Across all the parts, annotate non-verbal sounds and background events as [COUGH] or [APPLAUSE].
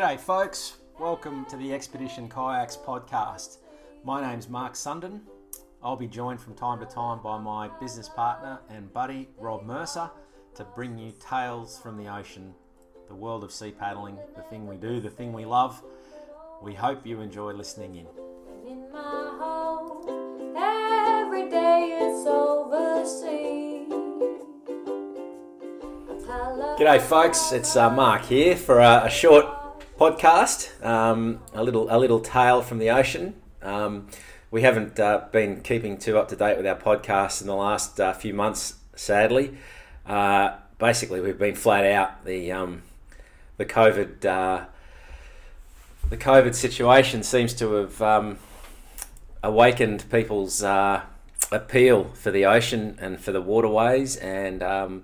G'day, folks. Welcome to the Expedition Kayaks podcast. My name's Mark Sundin. I'll be joined from time to time by my business partner and buddy, Rob Mercer, to bring you tales from the ocean, the world of sea paddling, the thing we do, the thing we love. We hope you enjoy listening in. In my home, every day it's overseas. G'day, folks. It's uh, Mark here for a, a short podcast, um, a little a little tale from the ocean. Um, we haven't uh, been keeping too up to date with our podcast in the last uh, few months, sadly. Uh, basically, we've been flat out. The um, the COVID uh, the COVID situation seems to have um, awakened people's uh, appeal for the ocean and for the waterways and um,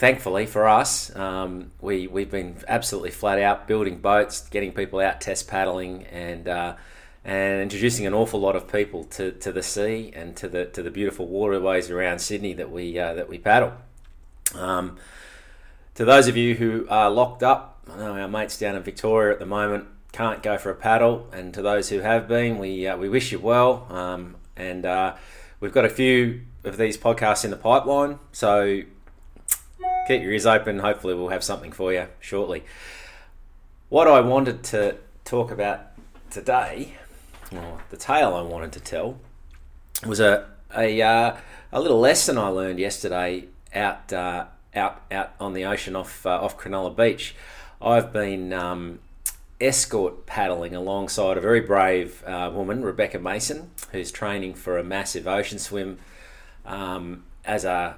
thankfully for us, um, we we've been absolutely flat out building boats, getting people out test paddling, and uh, and introducing an awful lot of people to, to the sea and to the to the beautiful waterways around Sydney that we uh, that we paddle. Um, to those of you who are locked up, I know our mates down in Victoria at the moment can't go for a paddle, and to those who have been, we uh, we wish you well. Um, and uh, we've got a few of these podcasts in the pipeline, so keep your ears open. Hopefully, we'll have something for you shortly. What I wanted to talk about today, or the tale I wanted to tell, was a a, uh, a little lesson I learned yesterday out uh, out out on the ocean off uh, off Cronulla Beach. I've been um, escort paddling alongside a very brave uh, woman, Rebecca Mason, who's training for a massive ocean swim um, as a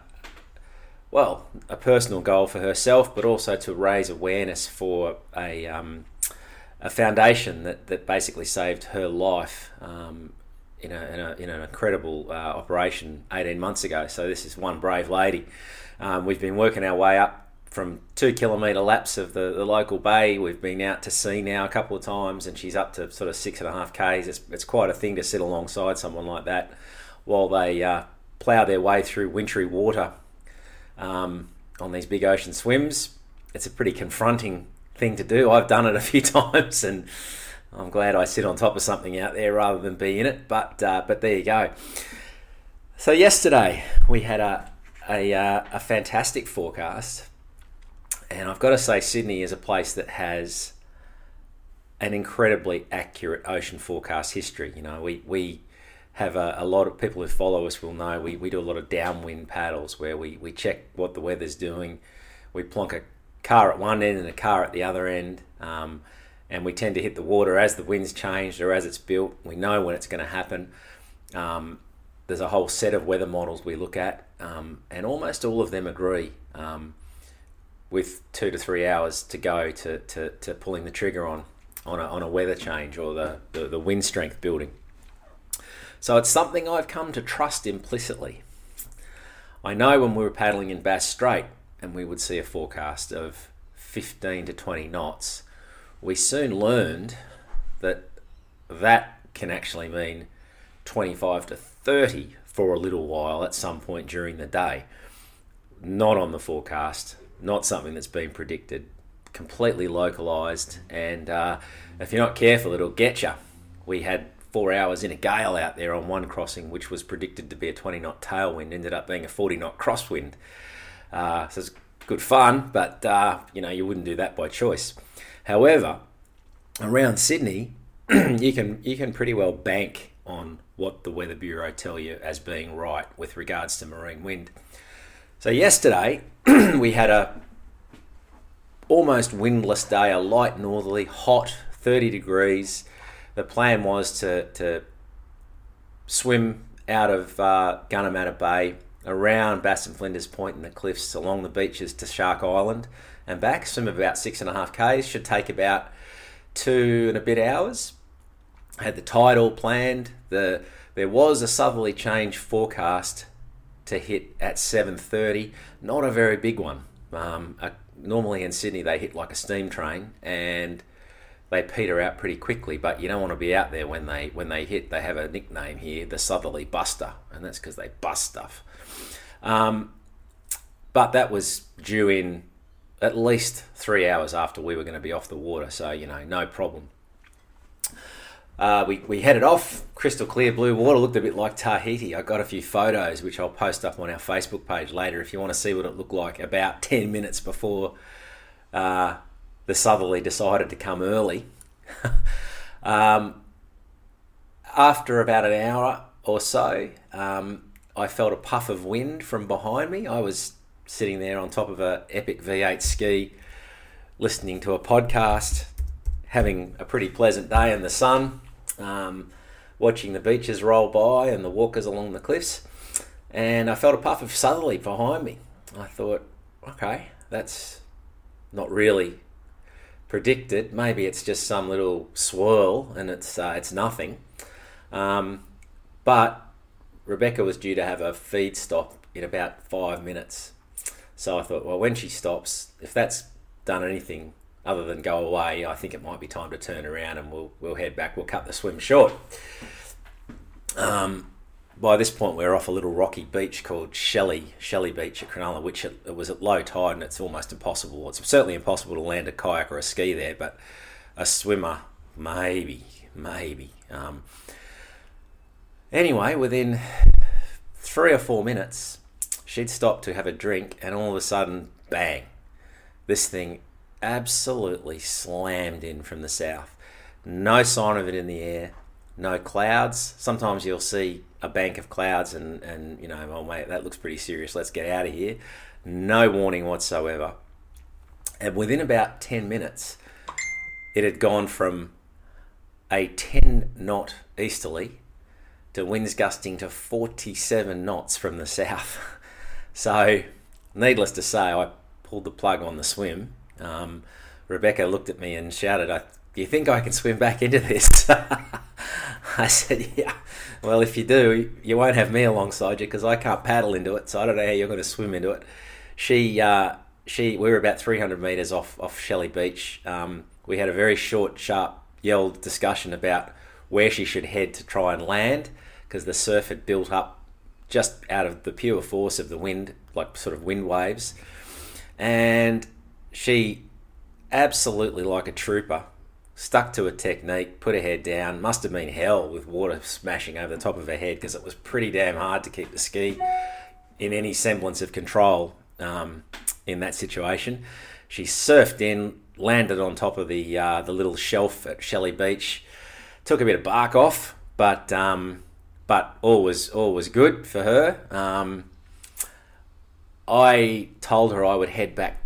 well, a personal goal for herself, but also to raise awareness for a, um, a foundation that, that basically saved her life um, in, a, in, a, in an incredible uh, operation 18 months ago. So, this is one brave lady. Um, we've been working our way up from two kilometre laps of the, the local bay. We've been out to sea now a couple of times, and she's up to sort of six and a half Ks. It's, it's quite a thing to sit alongside someone like that while they uh, plough their way through wintry water um, on these big ocean swims. It's a pretty confronting thing to do. I've done it a few [LAUGHS] times, and I'm glad I sit on top of something out there rather than be in it. But uh, but there you go. So yesterday we had a a, uh, a fantastic forecast, and I've got to say Sydney is a place that has an incredibly accurate ocean forecast history. You know, we we have a, a, lot of people who follow us will know we, we do a lot of downwind paddles where we, we check what the weather's doing. We plonk a car at one end and a car at the other end, um, and we tend to hit the water as the wind's changed or as it's built. We know when it's going to happen. Um, there's a whole set of weather models we look at, um, and almost all of them agree um, with two to three hours to go to, to, to pulling the trigger on on a, on a weather change or the, the, the wind strength building. So it's something I've come to trust implicitly. I know when we were paddling in Bass Strait and we would see a forecast of 15 to 20 knots, we soon learned that that can actually mean 25 to 30 for a little while at some point during the day. Not on the forecast, not something that's been predicted, completely localized, and uh, if you're not careful, it'll get you. We had four hours in a gale out there on one crossing, which was predicted to be a 20 knot tailwind, ended up being a 40 knot crosswind. Uh, so it's good fun, but uh, you know you wouldn't do that by choice. However, around Sydney, [CLEARS THROAT] you can you can pretty well bank on what the Weather Bureau tell you as being right with regards to marine wind. So yesterday [CLEARS THROAT] we had a almost windless day, a light northerly, hot, 30 degrees the plan was to, to swim out of uh, Gunnamatta Bay around Bass and Flinders Point and the cliffs along the beaches to Shark Island and back. Swim about six and a half k's. Should take about two and a bit hours. Had the tide all planned. The there was a southerly change forecast to hit at 7:30. Not a very big one. Um, a, normally in Sydney they hit like a steam train and they peter out pretty quickly. But you don't want to be out there when they when they hit. They have a nickname here, the Southerly Buster, and that's because they bust stuff. Um, but that was due in at least three hours after we were going to be off the water. So, you know, no problem. Uh, we, we headed off, crystal clear blue water, looked a bit like Tahiti. I got a few photos, which I'll post up on our Facebook page later if you want to see what it looked like about 10 minutes before uh, the southerly decided to come early. [LAUGHS] um, after about an hour or so, um, I felt a puff of wind from behind me. I was sitting there on top of a epic V8 ski, listening to a podcast, having a pretty pleasant day in the sun, um, watching the beaches roll by and the walkers along the cliffs, and I felt a puff of southerly behind me. I thought, okay, that's not really predicted. Maybe it's just some little swirl and it's uh, it's nothing. Um, but Rebecca was due to have a feed stop in about five minutes. So I thought, well, when she stops, if that's done anything other than go away, I think it might be time to turn around and we'll we'll head back. We'll cut the swim short. Um, by this point, we're off a little rocky beach called Shelley Shelley Beach at Cronulla, which it, it was at low tide and it's almost impossible. It's certainly impossible to land a kayak or a ski there, but a swimmer maybe, maybe. Um, anyway, within three or four minutes, she'd stopped to have a drink, and all of a sudden, bang! This thing absolutely slammed in from the south. No sign of it in the air, no clouds. Sometimes you'll see a bank of clouds and, and you know, oh mate, that looks pretty serious. Let's get out of here. No warning whatsoever. And within about 10 minutes, it had gone from a 10 knot easterly to winds gusting to 47 knots from the south. [LAUGHS] So, needless to say, I pulled the plug on the swim. Um, Rebecca looked at me and shouted, Do you think I can swim back into this? [LAUGHS] I said, Yeah. Well, if you do, you won't have me alongside you because I can't paddle into it. So I don't know how you're going to swim into it. She, uh, she, we were about 300 meters off off Shelley Beach. Um, we had a very short, sharp, yelled discussion about where she should head to try and land because the surf had built up just out of the pure force of the wind, like sort of wind waves. And she, absolutely like a trooper, stuck to a technique, put her head down. Must have been hell with water smashing over the top of her head because it was pretty damn hard to keep the ski in any semblance of control um, in that situation. She surfed in, landed on top of the uh, the little shelf at Shelley Beach, took a bit of bark off, but um, but all was all was good for her. Um, I told her I would head back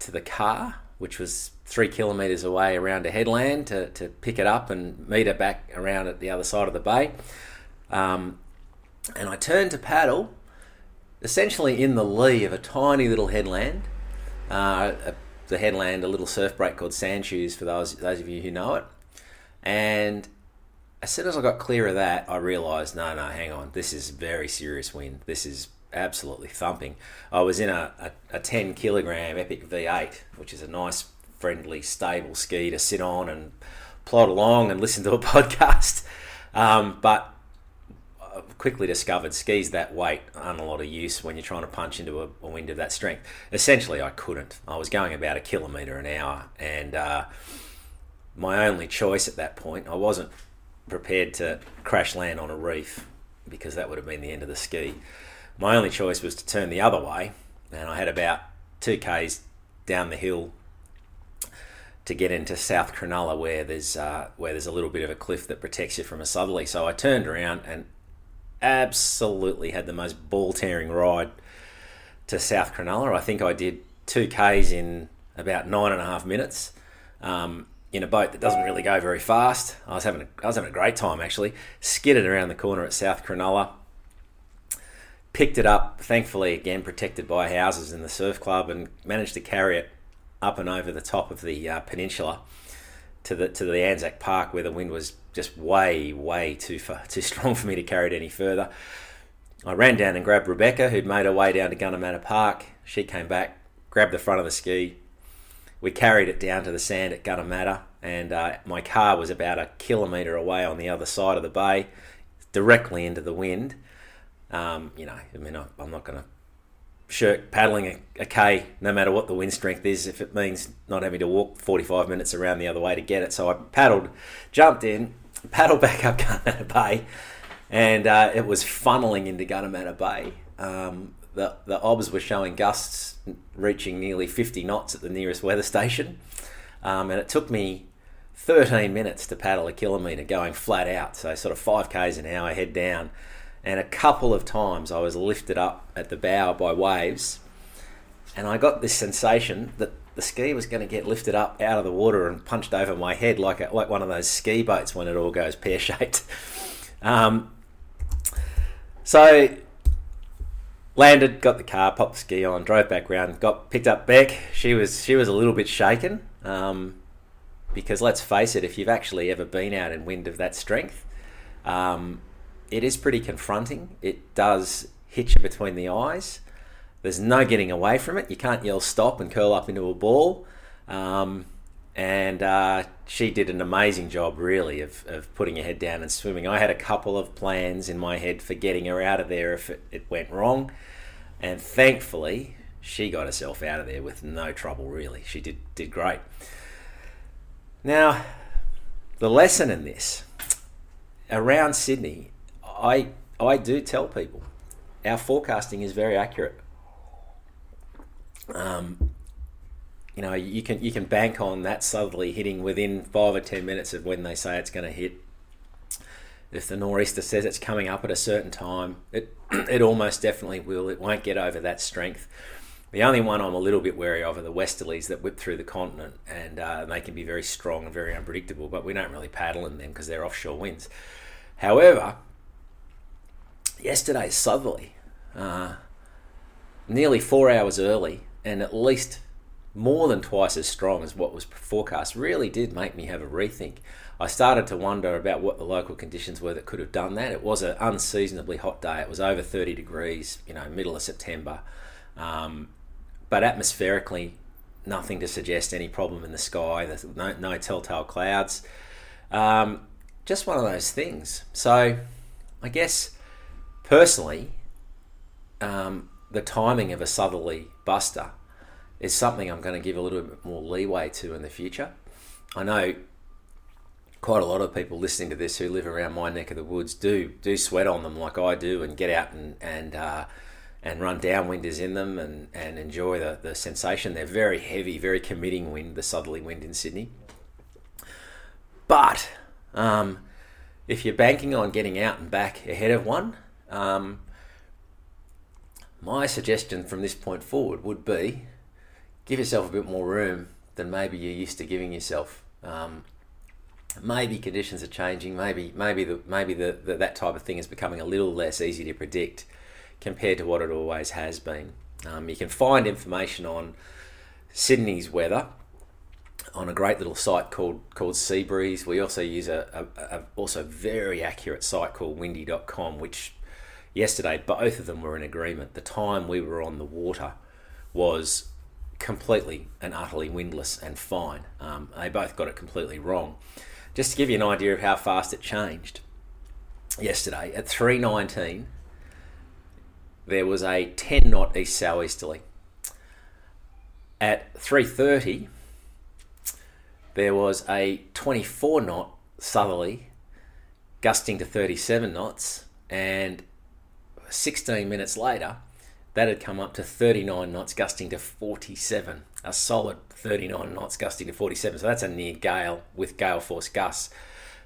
to the car, which was three kilometres away around a headland, to, to pick it up and meet it back around at the other side of the bay. Um, and I turned to paddle, essentially in the lee of a tiny little headland. Uh, a, the headland, a little surf break called Sand Shoes, for those those of you who know it. And as soon as I got clear of that, I realised, no, no, hang on, this is very serious wind. This is absolutely thumping. I was in a, a, a 10 kilogram Epic V8, which is a nice, friendly, stable ski to sit on and plod along and listen to a [LAUGHS] podcast. Um, but I quickly discovered skis that weight aren't a lot of use when you're trying to punch into a, a wind of that strength. Essentially, I couldn't. I was going about a kilometre an hour, and uh, my only choice at that point, I wasn't prepared to crash land on a reef because that would have been the end of the ski. My only choice was to turn the other way, and I had about two k's down the hill to get into South Cronulla, where there's uh, where there's a little bit of a cliff that protects you from a southerly. So I turned around and absolutely had the most ball tearing ride to South Cronulla. I think I did two k's in about nine and a half minutes. Um, in a boat that doesn't really go very fast. I was having a, I was having a great time actually. Skidded around the corner at South Cronulla. Picked it up, thankfully again protected by houses in the surf club, and managed to carry it up and over the top of the uh, peninsula to the to the Anzac Park, where the wind was just way way too far, [LAUGHS] too strong for me to carry it any further. I ran down and grabbed Rebecca, who'd made her way down to Gunnamatta Park. She came back, grabbed the front of the ski, we carried it down to the sand at Gunnamatta, and uh, my car was about a kilometre away on the other side of the bay, directly into the wind. Um, you know, I mean, I'm not going to shirk paddling a, a K no matter what the wind strength is if it means not having to walk 45 minutes around the other way to get it. So I paddled, jumped in, [LAUGHS] paddled back up Gunnamatta Bay, and uh, it was funneling into Gunnamatta Bay. Um, the, the OBS were showing gusts reaching nearly 50 knots at the nearest weather station. Um, and it took me 13 minutes to paddle a kilometre going flat out, so sort of 5 k's an hour head down. And a couple of times I was lifted up at the bow by waves, and I got this sensation that the ski was going to get lifted up out of the water and punched over my head like a, like one of those ski boats when it all goes pear shaped. [LAUGHS] Um, so landed, got the car, popped the ski on, drove back round, got picked up Beck. She was she was a little bit shaken um, because let's face it, if you've actually ever been out in wind of that strength, um, it is pretty confronting. It does hit you between the eyes. There's no getting away from it. You can't yell stop and curl up into a ball. Um, and uh, she did an amazing job, really, of, of putting her head down and swimming. I had a couple of plans in my head for getting her out of there if it, it went wrong, and thankfully, she got herself out of there with no trouble. Really, she did did great. Now, the lesson in this around Sydney, I I do tell people our forecasting is very accurate. Um, you know, you can you can bank on that southerly hitting within five or ten minutes of when they say it's going to hit. If the nor'easter says it's coming up at a certain time, it [CLEARS THROAT] it almost definitely will. It won't get over that strength. The only one I'm a little bit wary of are the westerlies that whip through the continent, and uh, they can be very strong and very unpredictable. But we don't really paddle in them because they're offshore winds. However, yesterday's southerly, uh, nearly four hours early, and at least more than twice as strong as what was forecast really did make me have a rethink. I started to wonder about what the local conditions were that could have done that. It was an unseasonably hot day. It was over 30 degrees, you know, middle of September. Um, but atmospherically, nothing to suggest any problem in the sky. There's no, no telltale clouds. Um, just one of those things. So, I guess personally, um, the timing of a southerly buster is something I'm going to give a little bit more leeway to in the future. I know quite a lot of people listening to this who live around my neck of the woods do do sweat on them like I do and get out and and uh, and run downwinders in them and, and enjoy the, the sensation. They're very heavy, very committing wind, the southerly wind in Sydney. But um, if you're banking on getting out and back ahead of one, um, my suggestion from this point forward would be give yourself a bit more room than maybe you're used to giving yourself. Um, maybe conditions are changing. Maybe maybe the maybe the, the, that type of thing is becoming a little less easy to predict compared to what it always has been. Um, you can find information on Sydney's weather on a great little site called called Seabreeze. We also use a, a, a also very accurate site called windy.com, which yesterday both of them were in agreement. The time we were on the water was completely and utterly windless and fine. Um, they both got it completely wrong. Just to give you an idea of how fast it changed, yesterday at 3:19 there was a 10 knot east southeasterly. At 3:30 there was a 24 knot southerly gusting to 37 knots and 16 minutes later that had come up to 39 knots, gusting to 47. A solid 39 knots, gusting to 47. So that's a near gale with gale force gusts.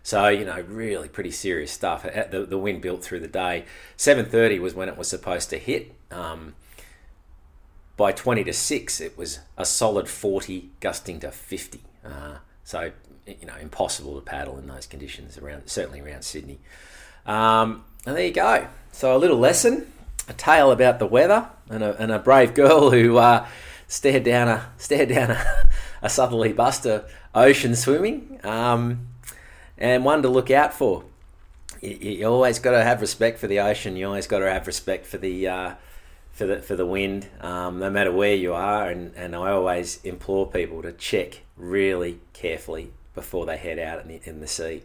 So you know, really pretty serious stuff. The, the wind built through the day. 7:30 was when it was supposed to hit. Um, by 20 to 6, it was a solid 40, gusting to 50. Uh, so you know, impossible to paddle in those conditions around, certainly around Sydney. Um, and there you go. So a little lesson a tale about the weather and a, and a brave girl who uh, stared down a stared down a, [LAUGHS] a southerly buster ocean swimming, um, and one to look out for. You, you always got to have respect for the ocean. You always got to have respect for the uh, for the for the wind, um, no matter where you are. And, and I always implore people to check really carefully before they head out in the, in the sea.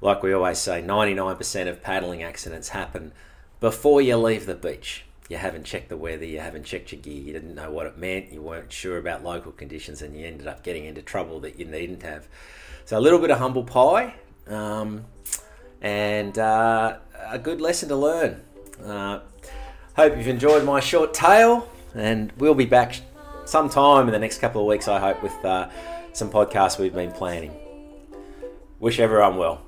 Like we always say, ninety nine percent of paddling accidents happen before you leave the beach. you haven't checked the weather, you haven't checked your gear, you didn't know what it meant, you weren't sure about local conditions, and you ended up getting into trouble that you needn't have. So a little bit of humble pie, um, and uh, a good lesson to learn. Uh, hope you've enjoyed my short tale, and we'll be back sometime in the next couple of weeks. I hope with uh, some podcasts we've been planning. Wish everyone well.